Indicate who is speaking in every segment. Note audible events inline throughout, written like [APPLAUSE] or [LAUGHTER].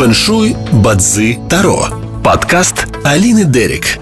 Speaker 1: Фэншуй, Бадзи, Таро. Подкаст Алины Дерик.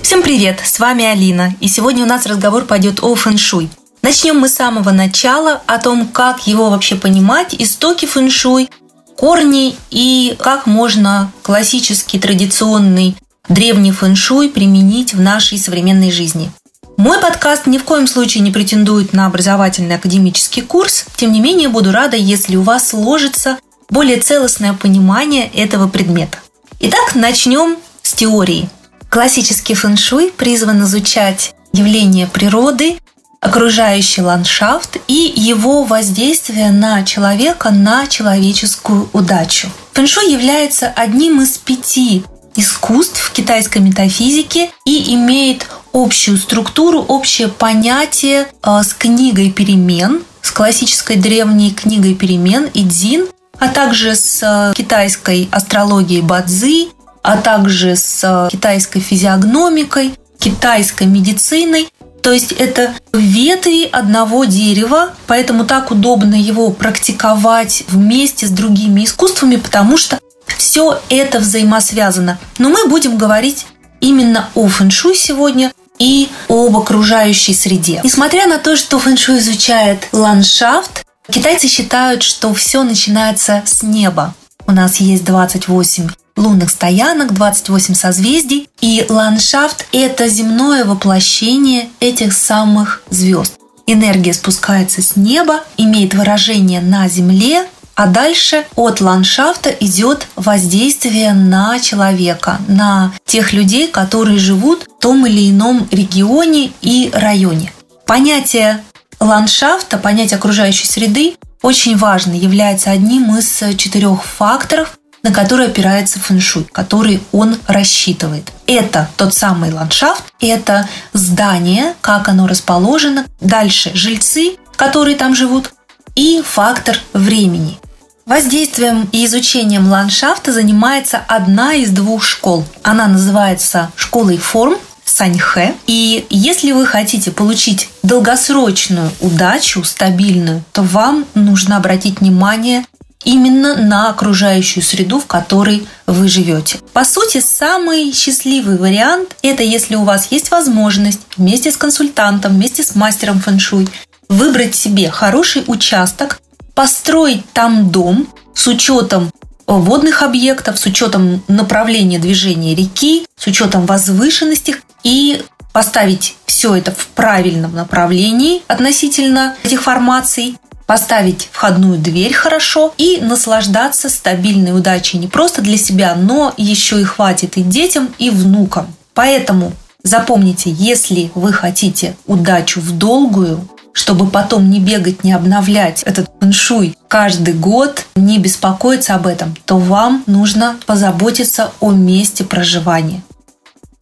Speaker 2: Всем привет, с вами Алина, и сегодня у нас разговор пойдет о фэншуй. Начнем мы с самого начала, о том, как его вообще понимать, истоки фэншуй, корни и как можно классический, традиционный, древний фэншуй применить в нашей современной жизни. Мой подкаст ни в коем случае не претендует на образовательный академический курс, тем не менее буду рада, если у вас сложится более целостное понимание этого предмета. Итак, начнем с теории. Классический фэншуй призван изучать явления природы, окружающий ландшафт и его воздействие на человека, на человеческую удачу. Фэншуй является одним из пяти искусств китайской метафизики и имеет общую структуру, общее понятие э, с книгой перемен, с классической древней книгой перемен Идзин, а также с э, китайской астрологией Бадзи, а также с э, китайской физиогномикой, китайской медициной то есть это ветви одного дерева, поэтому так удобно его практиковать вместе с другими искусствами, потому что все это взаимосвязано. Но мы будем говорить именно о фэншуй сегодня и об окружающей среде. Несмотря на то, что фэншуй изучает ландшафт, китайцы считают, что все начинается с неба. У нас есть 28 лунных стоянок, 28 созвездий, и ландшафт – это земное воплощение этих самых звезд. Энергия спускается с неба, имеет выражение на Земле, а дальше от ландшафта идет воздействие на человека, на тех людей, которые живут в том или ином регионе и районе. Понятие ландшафта, понятие окружающей среды очень важно, является одним из четырех факторов, на который опирается фэншуй, который он рассчитывает. Это тот самый ландшафт, это здание, как оно расположено, дальше жильцы, которые там живут, и фактор времени. Воздействием и изучением ландшафта занимается одна из двух школ. Она называется школой форм Саньхэ. И если вы хотите получить долгосрочную удачу, стабильную, то вам нужно обратить внимание именно на окружающую среду, в которой вы живете. По сути, самый счастливый вариант – это если у вас есть возможность вместе с консультантом, вместе с мастером фэншуй выбрать себе хороший участок, построить там дом с учетом водных объектов, с учетом направления движения реки, с учетом возвышенности и поставить все это в правильном направлении относительно этих формаций, поставить входную дверь хорошо и наслаждаться стабильной удачей не просто для себя, но еще и хватит и детям, и внукам. Поэтому запомните, если вы хотите удачу в долгую, чтобы потом не бегать, не обновлять этот фэншуй каждый год, не беспокоиться об этом, то вам нужно позаботиться о месте проживания.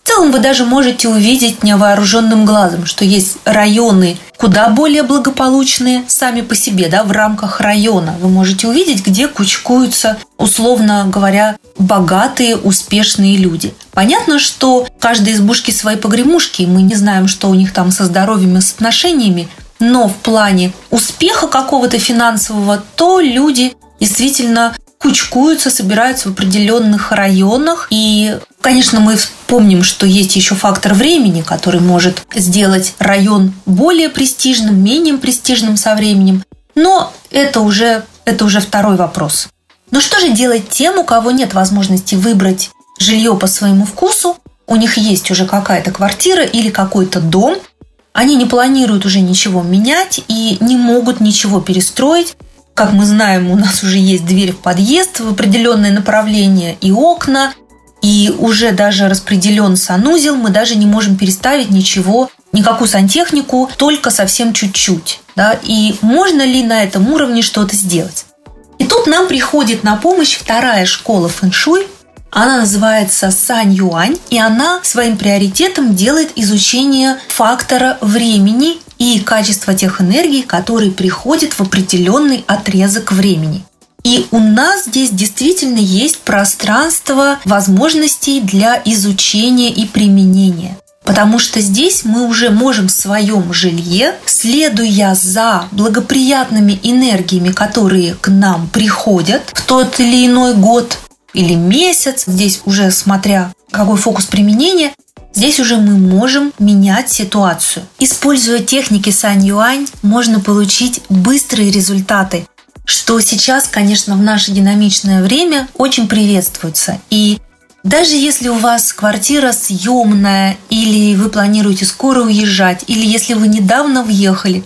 Speaker 2: В целом вы даже можете увидеть невооруженным глазом, что есть районы куда более благополучные сами по себе, да, в рамках района. Вы можете увидеть, где кучкуются, условно говоря, богатые, успешные люди. Понятно, что каждой избушки свои погремушки, мы не знаем, что у них там со здоровьем и с отношениями, но в плане успеха какого-то финансового, то люди действительно кучкуются, собираются в определенных районах. И, конечно, мы вспомним, что есть еще фактор времени, который может сделать район более престижным, менее престижным со временем. Но это уже, это уже второй вопрос. Но что же делать тем, у кого нет возможности выбрать жилье по своему вкусу, у них есть уже какая-то квартира или какой-то дом, они не планируют уже ничего менять и не могут ничего перестроить, как мы знаем, у нас уже есть дверь в подъезд в определенное направление и окна, и уже даже распределен санузел, мы даже не можем переставить ничего, никакую сантехнику, только совсем чуть-чуть. Да? И можно ли на этом уровне что-то сделать? И тут нам приходит на помощь вторая школа фэншуй, она называется Сань Юань, и она своим приоритетом делает изучение фактора времени и качество тех энергий, которые приходят в определенный отрезок времени. И у нас здесь действительно есть пространство возможностей для изучения и применения. Потому что здесь мы уже можем в своем жилье, следуя за благоприятными энергиями, которые к нам приходят в тот или иной год, или месяц, здесь уже смотря какой фокус применения, Здесь уже мы можем менять ситуацию. Используя техники Сан-Юань, можно получить быстрые результаты, что сейчас, конечно, в наше динамичное время очень приветствуется. И даже если у вас квартира съемная, или вы планируете скоро уезжать, или если вы недавно въехали,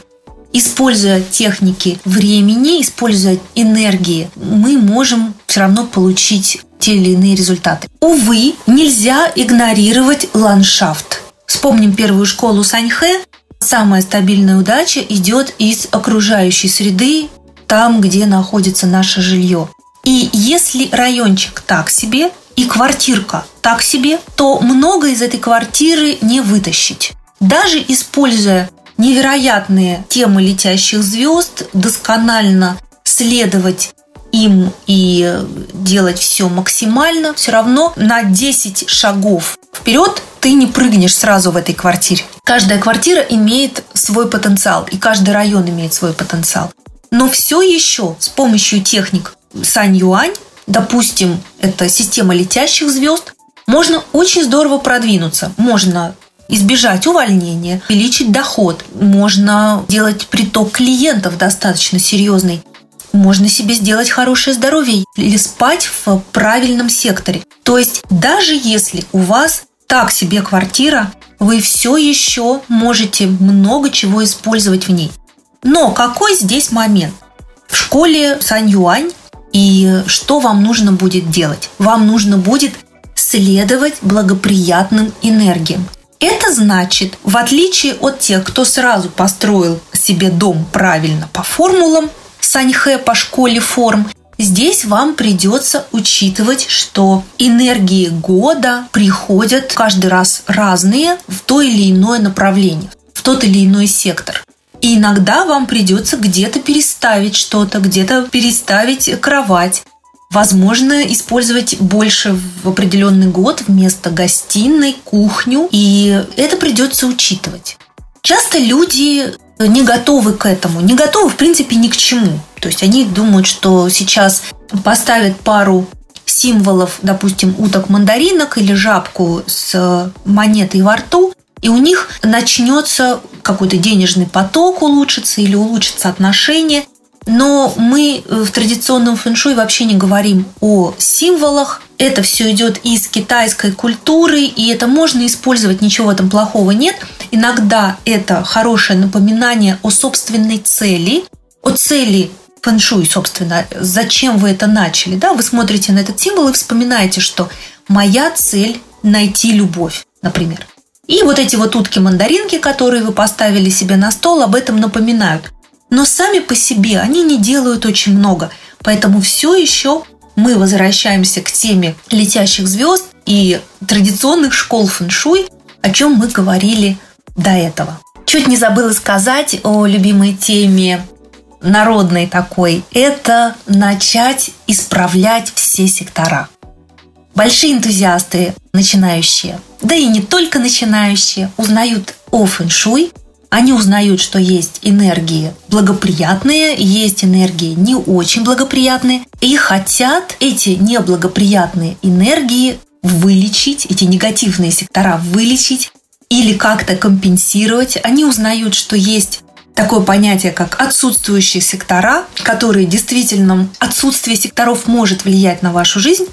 Speaker 2: используя техники времени, используя энергии, мы можем все равно получить те или иные результаты. Увы, нельзя игнорировать ландшафт. Вспомним первую школу Саньхэ. Самая стабильная удача идет из окружающей среды, там, где находится наше жилье. И если райончик так себе, и квартирка так себе, то много из этой квартиры не вытащить. Даже используя невероятные темы летящих звезд, досконально следовать им и делать все максимально, все равно на 10 шагов вперед ты не прыгнешь сразу в этой квартире. Каждая квартира имеет свой потенциал, и каждый район имеет свой потенциал. Но все еще с помощью техник Сань-Юань, допустим, это система летящих звезд, можно очень здорово продвинуться. Можно избежать увольнения, увеличить доход, можно делать приток клиентов достаточно серьезный, можно себе сделать хорошее здоровье или спать в правильном секторе. То есть даже если у вас так себе квартира, вы все еще можете много чего использовать в ней. Но какой здесь момент? В школе Сан Юань и что вам нужно будет делать? Вам нужно будет следовать благоприятным энергиям. Это значит, в отличие от тех, кто сразу построил себе дом правильно по формулам, Саньхэ по школе форм, Здесь вам придется учитывать, что энергии года приходят каждый раз разные в то или иное направление, в тот или иной сектор. И иногда вам придется где-то переставить что-то, где-то переставить кровать, Возможно, использовать больше в определенный год вместо гостиной, кухню, и это придется учитывать. Часто люди не готовы к этому, не готовы, в принципе, ни к чему. То есть они думают, что сейчас поставят пару символов, допустим, уток-мандаринок или жабку с монетой во рту, и у них начнется какой-то денежный поток улучшится или улучшится отношения. Но мы в традиционном фэншуй вообще не говорим о символах. Это все идет из китайской культуры, и это можно использовать, ничего в этом плохого нет. Иногда это хорошее напоминание о собственной цели, о цели фэншуй, собственно, зачем вы это начали. Да? Вы смотрите на этот символ и вспоминаете, что моя цель – найти любовь, например. И вот эти вот утки-мандаринки, которые вы поставили себе на стол, об этом напоминают. Но сами по себе они не делают очень много. Поэтому все еще мы возвращаемся к теме летящих звезд и традиционных школ фэншуй, о чем мы говорили до этого. Чуть не забыла сказать о любимой теме народной такой. Это начать исправлять все сектора. Большие энтузиасты, начинающие, да и не только начинающие, узнают о фэншуй, они узнают, что есть энергии благоприятные, есть энергии не очень благоприятные, и хотят эти неблагоприятные энергии вылечить, эти негативные сектора вылечить или как-то компенсировать. Они узнают, что есть такое понятие, как отсутствующие сектора, которые действительно отсутствие секторов может влиять на вашу жизнь,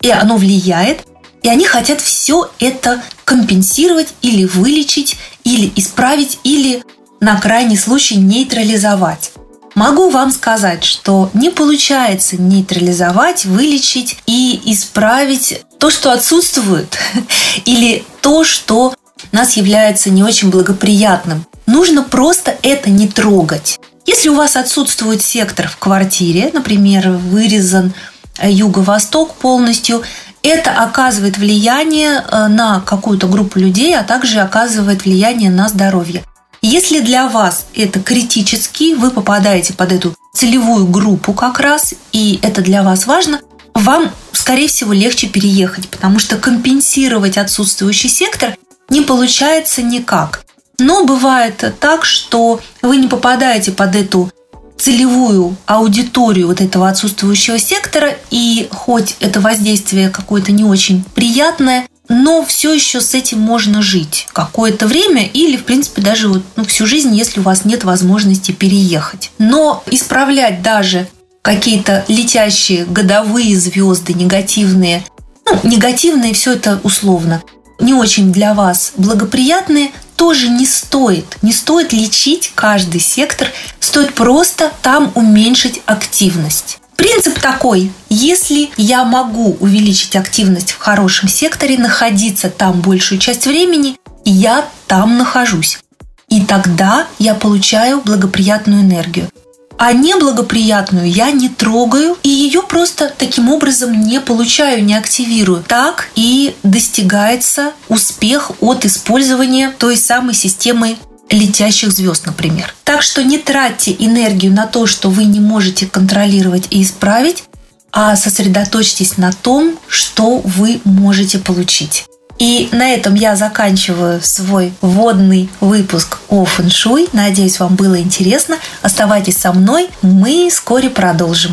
Speaker 2: и оно влияет, и они хотят все это компенсировать или вылечить, или исправить, или на крайний случай нейтрализовать. Могу вам сказать, что не получается нейтрализовать, вылечить и исправить то, что отсутствует, [LAUGHS] или то, что нас является не очень благоприятным. Нужно просто это не трогать. Если у вас отсутствует сектор в квартире, например, вырезан э, юго-восток полностью, это оказывает влияние э, на какую-то группу людей, а также оказывает влияние на здоровье. Если для вас это критически, вы попадаете под эту целевую группу как раз, и это для вас важно, вам, скорее всего, легче переехать, потому что компенсировать отсутствующий сектор не получается никак. Но бывает так, что вы не попадаете под эту целевую аудиторию вот этого отсутствующего сектора, и хоть это воздействие какое-то не очень приятное, но все еще с этим можно жить какое-то время или, в принципе, даже вот, ну, всю жизнь, если у вас нет возможности переехать. Но исправлять даже какие-то летящие годовые звезды негативные, ну, негативные все это условно, не очень для вас благоприятные, тоже не стоит. Не стоит лечить каждый сектор, стоит просто там уменьшить активность. Принцип такой, если я могу увеличить активность в хорошем секторе, находиться там большую часть времени, я там нахожусь. И тогда я получаю благоприятную энергию. А неблагоприятную я не трогаю и ее просто таким образом не получаю, не активирую. Так и достигается успех от использования той самой системы летящих звезд, например. Так что не тратьте энергию на то, что вы не можете контролировать и исправить, а сосредоточьтесь на том, что вы можете получить. И на этом я заканчиваю свой вводный выпуск о фэншуй. Надеюсь, вам было интересно. Оставайтесь со мной, мы вскоре продолжим.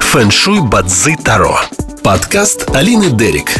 Speaker 1: Фэншуй Бадзи Таро. Подкаст Алины Дерик.